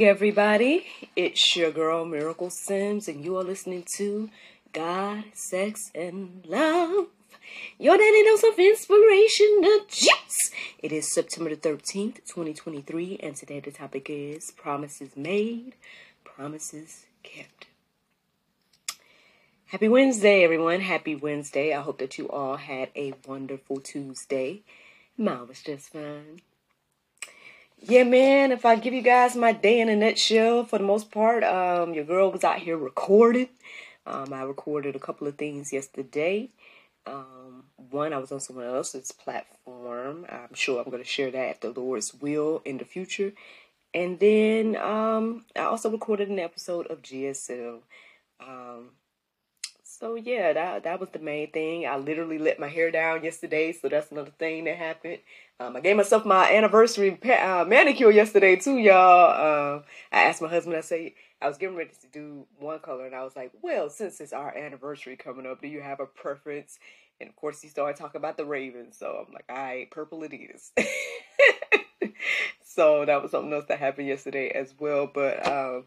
Morning, everybody. It's your girl Miracle Sims, and you are listening to God, Sex, and Love. Your daily dose of inspiration, the juice. It is September the 13th, 2023, and today the topic is Promises Made, Promises Kept. Happy Wednesday, everyone. Happy Wednesday. I hope that you all had a wonderful Tuesday. Mine was just fine. Yeah, man, if I give you guys my day in a nutshell, for the most part, um, your girl was out here recording. Um, I recorded a couple of things yesterday. Um, one, I was on someone else's platform. I'm sure I'm going to share that if the Lord's will in the future. And then um, I also recorded an episode of GSL. Um, so yeah, that that was the main thing. I literally let my hair down yesterday, so that's another thing that happened. Um, I gave myself my anniversary uh, manicure yesterday too, y'all. Um, I asked my husband. I say I was getting ready to do one color, and I was like, "Well, since it's our anniversary coming up, do you have a preference?" And of course, he started talking about the Ravens, so I'm like, "All right, purple it is." so that was something else that happened yesterday as well. But um,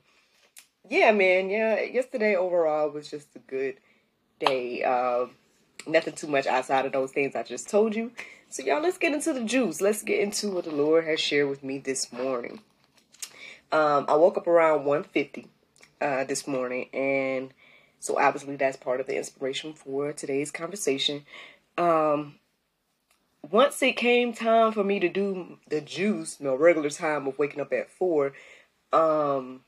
yeah, man, yeah, yesterday overall was just a good day. Uh, nothing too much outside of those things I just told you. So y'all, let's get into the juice. Let's get into what the Lord has shared with me this morning. Um, I woke up around 1.50 uh, this morning, and so obviously that's part of the inspiration for today's conversation. Um, once it came time for me to do the juice, my regular time of waking up at 4, um,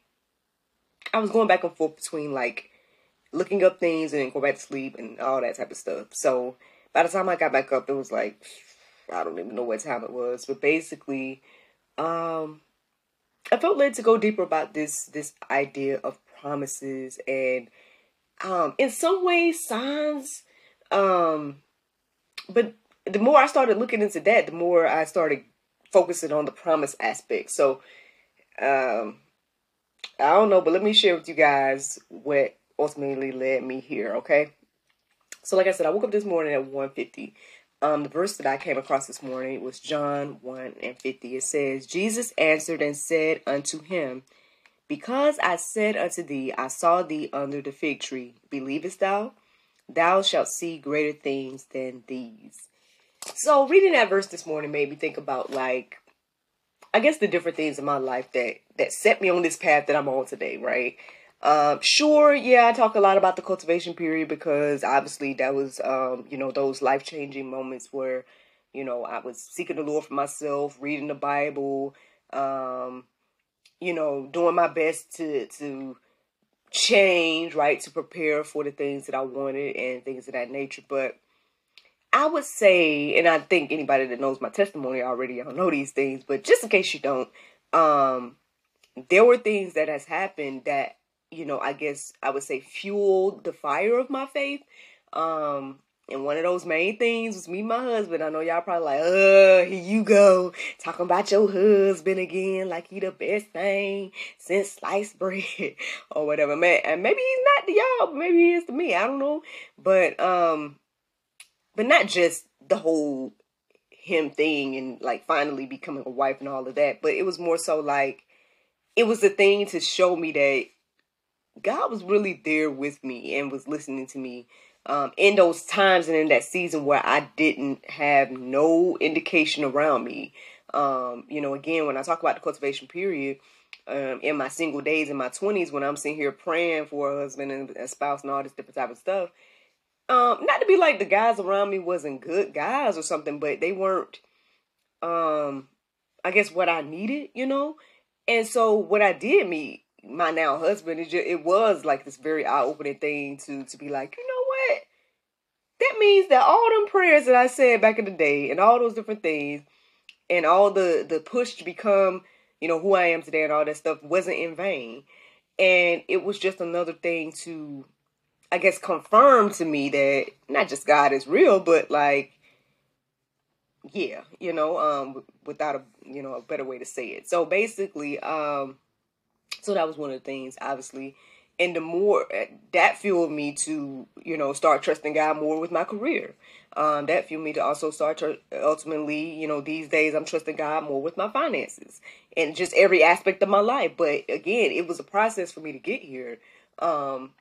I was going back and forth between like looking up things and then go back to sleep and all that type of stuff. So by the time I got back up, it was like I don't even know what time it was, but basically, um, I felt led to go deeper about this this idea of promises and um, in some ways signs. Um, but the more I started looking into that, the more I started focusing on the promise aspect. So um, I don't know, but let me share with you guys what ultimately led me here, okay? So like I said, I woke up this morning at 150. Um, the verse that I came across this morning was John 1 and 50. It says, Jesus answered and said unto him, Because I said unto thee, I saw thee under the fig tree, believest thou? Thou shalt see greater things than these. So reading that verse this morning made me think about like I guess the different things in my life that that set me on this path that I'm on today, right? Um, sure, yeah, I talk a lot about the cultivation period because obviously that was, um, you know, those life changing moments where, you know, I was seeking the Lord for myself, reading the Bible, um, you know, doing my best to to change, right, to prepare for the things that I wanted and things of that nature. But I would say, and I think anybody that knows my testimony already, I know these things, but just in case you don't, um, there were things that has happened that you know, I guess I would say fueled the fire of my faith. Um, and one of those main things was me and my husband. I know y'all probably like, uh, here you go, talking about your husband again, like he the best thing since sliced bread or whatever. Man, and maybe he's not to y'all, maybe he is to me. I don't know. But um, but not just the whole him thing and like finally becoming a wife and all of that. But it was more so like it was the thing to show me that God was really there with me and was listening to me um, in those times and in that season where I didn't have no indication around me. Um, you know, again, when I talk about the cultivation period, um, in my single days in my 20s, when I'm sitting here praying for a husband and a spouse and all this different type of stuff, um, not to be like the guys around me wasn't good guys or something, but they weren't, um, I guess what I needed, you know? And so what I did meet my now husband, it just, it was like this very eye opening thing to to be like, you know what? that means that all them prayers that I said back in the day and all those different things and all the the push to become, you know, who I am today and all that stuff wasn't in vain. And it was just another thing to I guess confirm to me that not just God is real, but like yeah, you know, um without a you know a better way to say it. So basically, um so that was one of the things obviously. And the more eh, that fueled me to you know start trusting god more with my career. Um, that fueled me to also start to ultimately you know these days i'm trusting god more with my finances and just every aspect of my life. But again it was a process for me to get here um,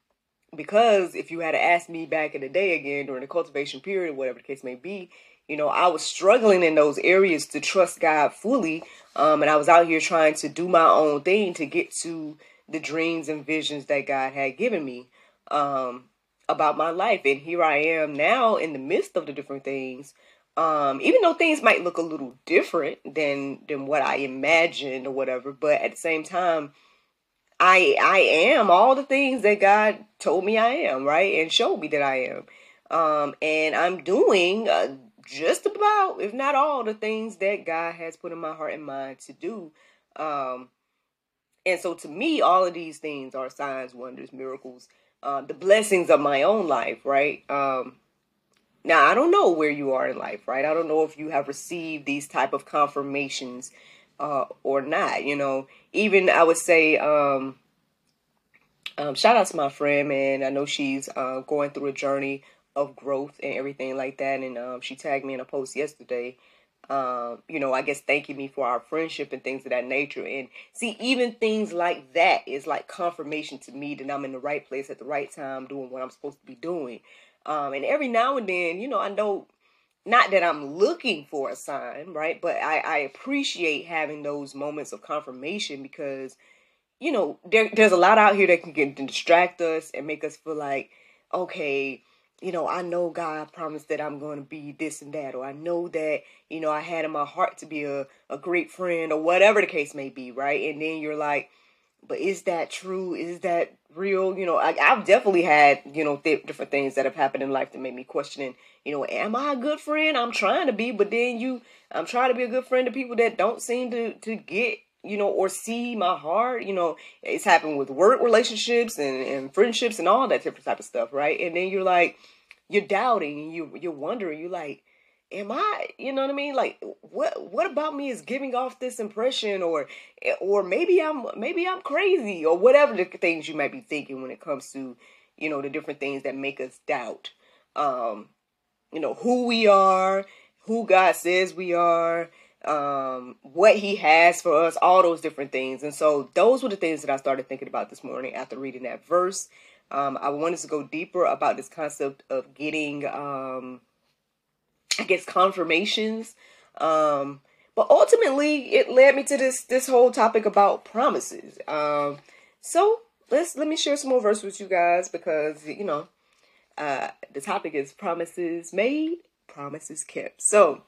because if you had asked me back in the day again during the cultivation period whatever the case may be you know i was struggling in those areas to trust god fully um, and i was out here trying to do my own thing to get to the dreams and visions that God had given me um, about my life. And here I am now in the midst of the different things. Um, even though things might look a little different than than what I imagined or whatever, but at the same time, I I am all the things that God told me I am, right, and showed me that I am. Um, and I'm doing uh, just about, if not all, the things that God has put in my heart and mind to do. Um, and so to me, all of these things are signs, wonders, miracles, uh, the blessings of my own life, right? Um, now I don't know where you are in life, right? I don't know if you have received these type of confirmations uh, or not. You know, even I would say, um, um, shout out to my friend, man. I know she's uh, going through a journey of growth and everything like that, and um, she tagged me in a post yesterday um, you know, I guess thanking me for our friendship and things of that nature. And see, even things like that is like confirmation to me that I'm in the right place at the right time doing what I'm supposed to be doing. Um, and every now and then, you know, I know not that I'm looking for a sign, right? But I, I appreciate having those moments of confirmation because, you know, there, there's a lot out here that can get distract us and make us feel like, okay, you know, I know God promised that I'm going to be this and that, or I know that, you know, I had in my heart to be a, a great friend, or whatever the case may be, right? And then you're like, but is that true? Is that real? You know, I, have definitely had, you know, th- different things that have happened in life that made me questioning, you know, am I a good friend? I'm trying to be, but then you, I'm trying to be a good friend to people that don't seem to, to get you know, or see my heart. You know, it's happened with work relationships and, and friendships and all that different type of stuff, right? And then you're like, you're doubting you you're wondering, you're like, am I, you know what I mean? Like what what about me is giving off this impression or or maybe I'm maybe I'm crazy or whatever the things you might be thinking when it comes to, you know, the different things that make us doubt. Um, you know, who we are, who God says we are, um, what he has for us, all those different things. And so those were the things that I started thinking about this morning after reading that verse. Um, I wanted to go deeper about this concept of getting, um, I guess, confirmations. Um, but ultimately, it led me to this this whole topic about promises. Um, so let's let me share some more verses with you guys because you know uh, the topic is promises made, promises kept. So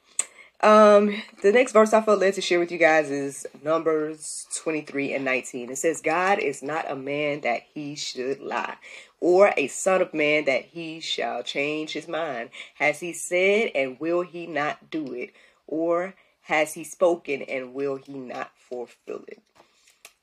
um, the next verse I felt led to share with you guys is Numbers 23 and 19. It says, God is not a man that he should lie, or a son of man that he shall change his mind. Has he said, and will he not do it? Or has he spoken, and will he not fulfill it?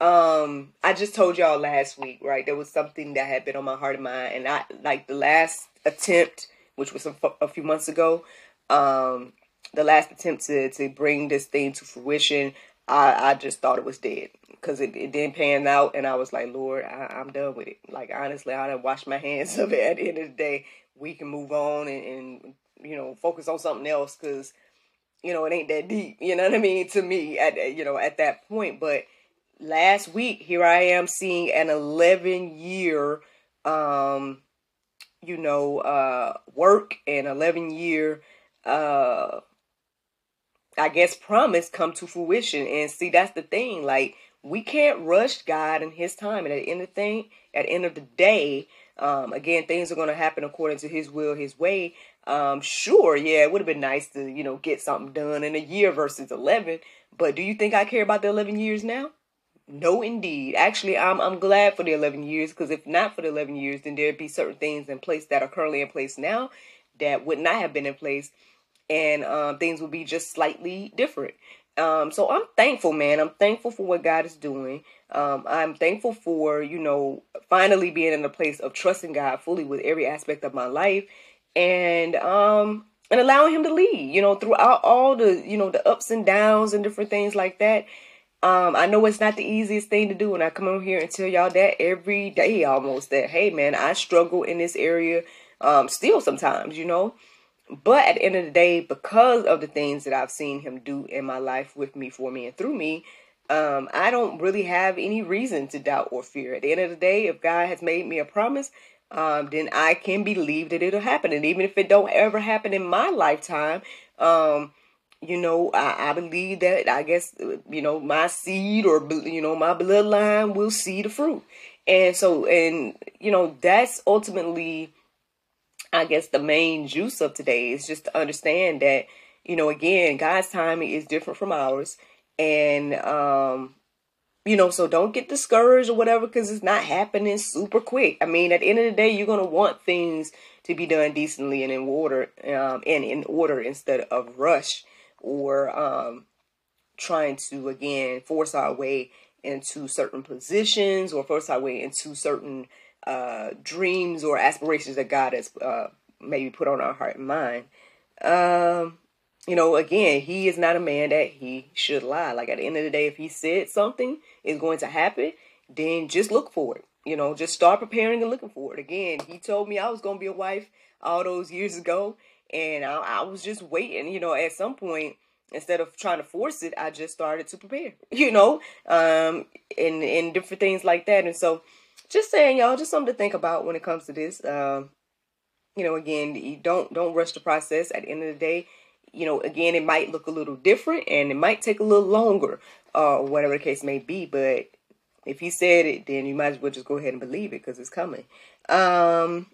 Um, I just told y'all last week, right? There was something that had been on my heart and mind, and I like the last attempt, which was a, a few months ago. Um, the last attempt to to bring this thing to fruition, I I just thought it was dead because it, it didn't pan out, and I was like, Lord, I, am done with it. Like honestly, I done washed my hands of it. At the end of the day, we can move on and, and you know focus on something else because you know it ain't that deep. You know what I mean to me at you know at that point, but. Last week, here I am seeing an 11 year, um, you know, uh, work and 11 year, uh, I guess promise come to fruition. And see, that's the thing. Like we can't rush God and His time. And at the end of the thing, at the end of the day, um, again, things are going to happen according to His will, His way. Um, sure, yeah, it would have been nice to you know get something done in a year versus eleven. But do you think I care about the eleven years now? No, indeed. Actually, I'm I'm glad for the eleven years because if not for the eleven years, then there'd be certain things in place that are currently in place now that would not have been in place, and um, things will be just slightly different. Um, so I'm thankful, man. I'm thankful for what God is doing. Um, I'm thankful for, you know, finally being in a place of trusting God fully with every aspect of my life and um and allowing him to lead, you know, throughout all the, you know, the ups and downs and different things like that. Um, I know it's not the easiest thing to do, and I come over here and tell y'all that every day almost that, hey man, I struggle in this area um still sometimes, you know. But at the end of the day, because of the things that I've seen him do in my life with me, for me, and through me, um, I don't really have any reason to doubt or fear. At the end of the day, if God has made me a promise, um, then I can believe that it'll happen. And even if it don't ever happen in my lifetime, um, you know, I, I believe that I guess you know my seed or you know my bloodline will see the fruit. And so, and you know, that's ultimately I guess the main juice of today is just to understand that, you know, again, God's timing is different from ours. And, um, you know, so don't get discouraged or whatever because it's not happening super quick. I mean, at the end of the day, you're going to want things to be done decently and in order, um, and in order instead of rush or, um, trying to, again, force our way into certain positions or force our way into certain uh, dreams or aspirations that God has uh, maybe put on our heart and mind. Um, you know, again, he is not a man that he should lie. Like at the end of the day, if he said something is going to happen, then just look for it. You know, just start preparing and looking for it. Again, he told me I was going to be a wife all those years ago, and I, I was just waiting. You know, at some point, instead of trying to force it, I just started to prepare. You know, um, and and different things like that. And so, just saying, y'all, just something to think about when it comes to this. Um, you know, again, you don't don't rush the process. At the end of the day, you know, again, it might look a little different and it might take a little longer, uh, or whatever the case may be. But if he said it, then you might as well just go ahead and believe it because it's coming. Um,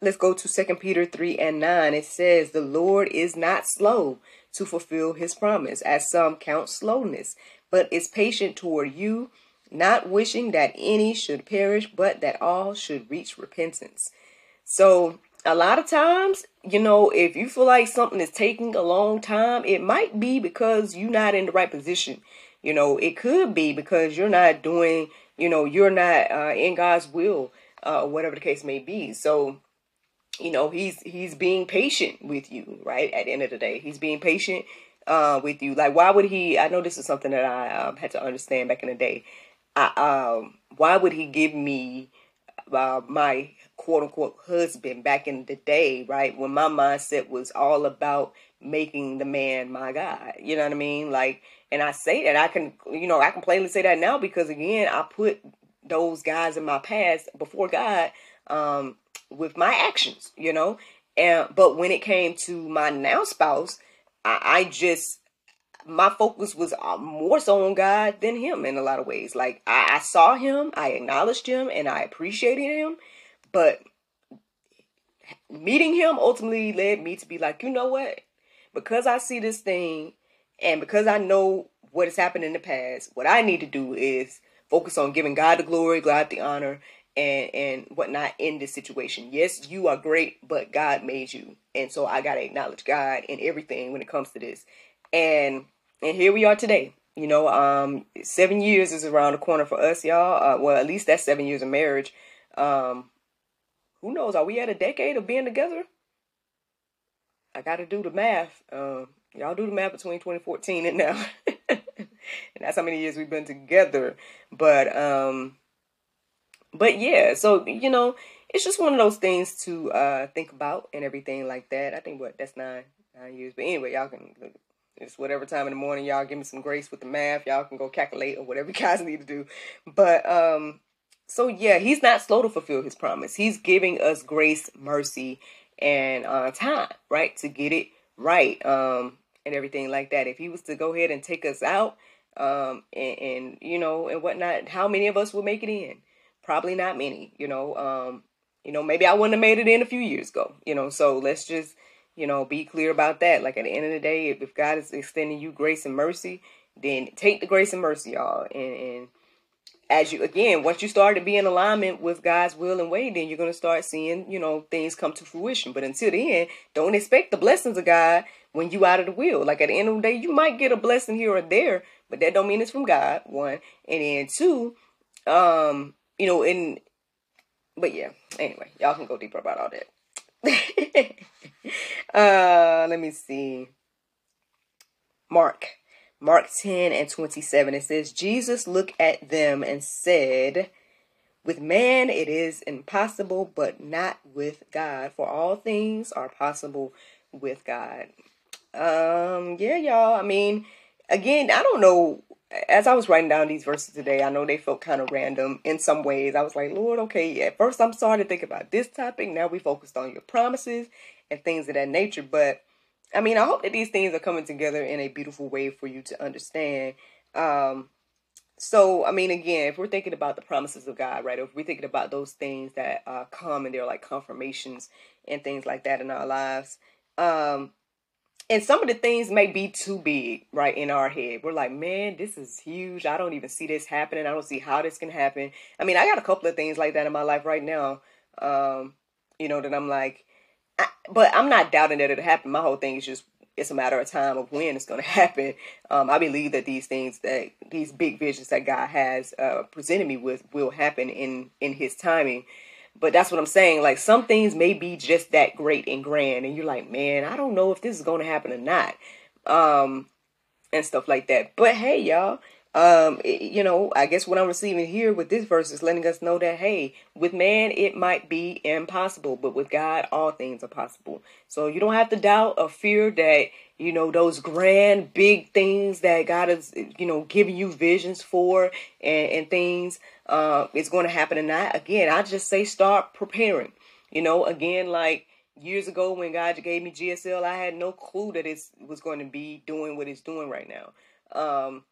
let's go to Second Peter three and nine. It says, "The Lord is not slow to fulfill His promise, as some count slowness, but is patient toward you." Not wishing that any should perish, but that all should reach repentance. So, a lot of times, you know, if you feel like something is taking a long time, it might be because you're not in the right position. You know, it could be because you're not doing, you know, you're not uh, in God's will, uh, whatever the case may be. So, you know, he's he's being patient with you, right? At the end of the day, he's being patient uh, with you. Like, why would he? I know this is something that I um, had to understand back in the day. I, um, why would he give me uh, my quote unquote husband back in the day, right? When my mindset was all about making the man my God. You know what I mean? Like, and I say that I can, you know, I can plainly say that now because again, I put those guys in my past before God um, with my actions, you know. And but when it came to my now spouse, I, I just my focus was uh, more so on God than him in a lot of ways. Like I, I saw him, I acknowledged him, and I appreciated him, but meeting him ultimately led me to be like, you know what? Because I see this thing, and because I know what has happened in the past, what I need to do is focus on giving God the glory, God the honor, and and whatnot in this situation. Yes, you are great, but God made you, and so I gotta acknowledge God in everything when it comes to this. And and here we are today. You know, um, seven years is around the corner for us, y'all. Uh, well, at least that's seven years of marriage. Um, who knows? Are we at a decade of being together? I got to do the math. Um, y'all do the math between 2014 and now, and that's how many years we've been together. But um, but yeah, so you know, it's just one of those things to uh think about and everything like that. I think what that's nine nine years. But anyway, y'all can it's whatever time in the morning. Y'all give me some grace with the math. Y'all can go calculate or whatever you guys need to do. But um, so yeah, he's not slow to fulfill his promise. He's giving us grace, mercy, and uh, time, right, to get it right, um, and everything like that. If he was to go ahead and take us out, um, and, and you know, and whatnot, how many of us would make it in? Probably not many. You know, um, you know, maybe I wouldn't have made it in a few years ago. You know, so let's just you know, be clear about that. Like at the end of the day, if, God is extending you grace and mercy, then take the grace and mercy, y'all, and, and as you again, once you start to be in alignment with God's will and way, then you're gonna start seeing, you know, things come to fruition. But until then, don't expect the blessings of God when you out of the will. Like at the end of the day, you might get a blessing here or there, but that don't mean it's from God. One and then two, um, you know, and but yeah. Anyway, y'all can go deeper about all that. uh, let me see. Mark. Mark 10 and 27. It says, Jesus looked at them and said, With man it is impossible, but not with God, for all things are possible with God. Um, yeah, y'all. I mean, again, I don't know. As I was writing down these verses today, I know they felt kind of random in some ways. I was like, Lord, okay, at first I'm starting to think about this topic. Now we focused on your promises and things of that nature. But I mean, I hope that these things are coming together in a beautiful way for you to understand. Um, so, I mean, again, if we're thinking about the promises of God, right? If we're thinking about those things that uh, come and they're like confirmations and things like that in our lives, um, and some of the things may be too big, right, in our head. We're like, man, this is huge. I don't even see this happening. I don't see how this can happen. I mean, I got a couple of things like that in my life right now. Um, you know, that I'm like, I, but I'm not doubting that it'll happen. My whole thing is just it's a matter of time of when it's going to happen. Um, I believe that these things that these big visions that God has uh, presented me with will happen in in His timing. But that's what I'm saying. Like some things may be just that great and grand, and you're like, man, I don't know if this is going to happen or not, um, and stuff like that. But hey, y'all, um, you know, I guess what I'm receiving here with this verse is letting us know that, hey, with man, it might be impossible, but with God, all things are possible. So you don't have to doubt or fear that, you know, those grand, big things that God is, you know, giving you visions for and, and things, uh, it's going to happen not. Again, I just say start preparing. You know, again, like years ago when God gave me GSL, I had no clue that it was going to be doing what it's doing right now. Um,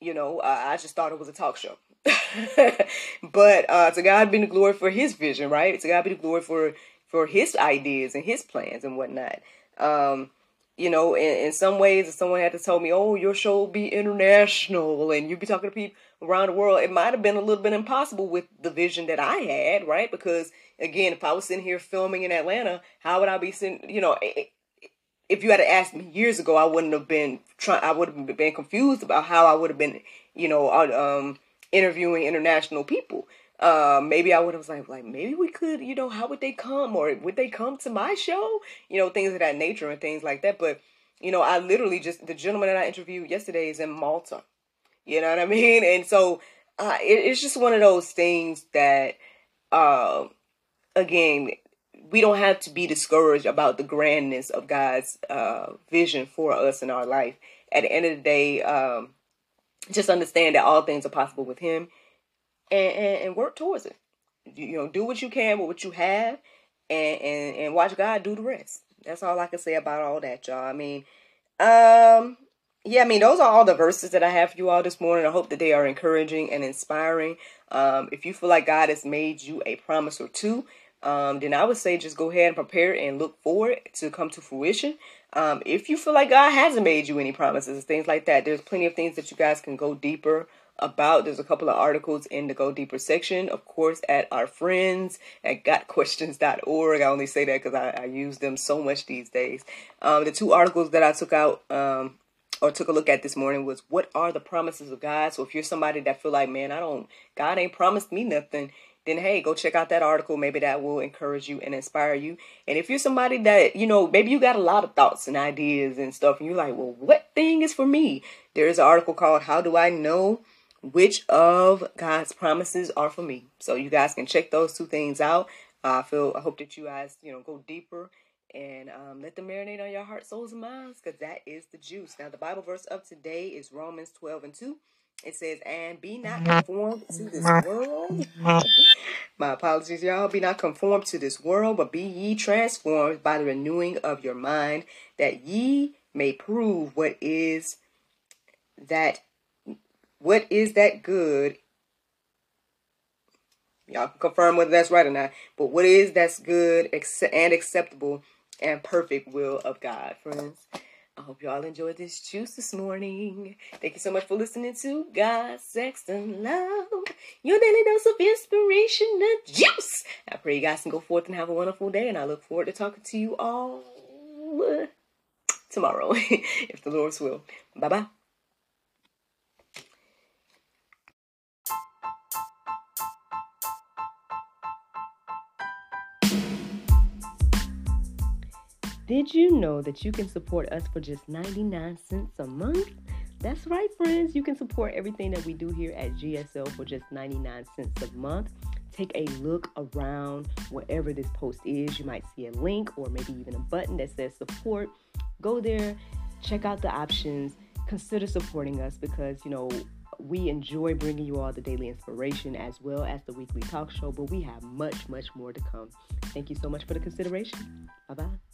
you know, I, I just thought it was a talk show. but uh, to God be the glory for His vision, right? To God be the glory for for His ideas and His plans and whatnot. Um, you know, in, in some ways, if someone had to tell me, "Oh, your show will be international and you'll be talking to people around the world," it might have been a little bit impossible with the vision that I had, right? Because again, if I was sitting here filming in Atlanta, how would I be sitting? You know, if you had asked me years ago, I wouldn't have been trying. I would have been confused about how I would have been, you know, um, interviewing international people. Uh, maybe I would have was like, like maybe we could, you know, how would they come or would they come to my show? You know, things of that nature and things like that. But you know, I literally just the gentleman that I interviewed yesterday is in Malta. You know what I mean? And so uh, it, it's just one of those things that, uh, again, we don't have to be discouraged about the grandness of God's uh, vision for us in our life. At the end of the day, um, just understand that all things are possible with Him, and, and, and work towards it. You, you, know, do what you can with what you have, and, and and watch God do the rest. That's all I can say about all that, y'all. I mean, um, yeah, I mean, those are all the verses that I have for you all this morning. I hope that they are encouraging and inspiring. Um, if you feel like God has made you a promise or two, um, then I would say just go ahead and prepare and look forward to come to fruition. Um, if you feel like God hasn't made you any promises, things like that, there's plenty of things that you guys can go deeper about. There's a couple of articles in the Go Deeper section, of course, at our friends at gotquestions.org. I only say that because I, I, use them so much these days. Um, the two articles that I took out um, or took a look at this morning was what are the promises of God? So if you're somebody that feel like, man, I don't, God ain't promised me nothing, then hey, go check out that article. Maybe that will encourage you and inspire you. And if you're somebody that, you know, maybe you got a lot of thoughts and ideas and stuff, and you're like, well, what thing is for me? There is an article called How Do I Know Which of God's Promises Are for Me? So you guys can check those two things out. Uh, I feel, I hope that you guys, you know, go deeper and um, let them marinate on your heart, souls, and minds because that is the juice. Now, the Bible verse of today is Romans 12 and 2. It says, and be not mm-hmm. conformed to this mm-hmm. world. Mm-hmm. My apologies, y'all. Be not conformed to this world, but be ye transformed by the renewing of your mind, that ye may prove what is that what is that good. Y'all can confirm whether that's right or not. But what is that's good and acceptable and perfect will of God, friends. I hope y'all enjoyed this juice this morning. Thank you so much for listening to God, Sex, and Love, your daily dose of inspiration and juice. I pray you guys can go forth and have a wonderful day, and I look forward to talking to you all tomorrow, if the Lord's will. Bye bye. Did you know that you can support us for just 99 cents a month? That's right, friends. You can support everything that we do here at GSL for just 99 cents a month. Take a look around wherever this post is. You might see a link or maybe even a button that says support. Go there, check out the options, consider supporting us because, you know, we enjoy bringing you all the daily inspiration as well as the weekly talk show, but we have much, much more to come. Thank you so much for the consideration. Bye bye.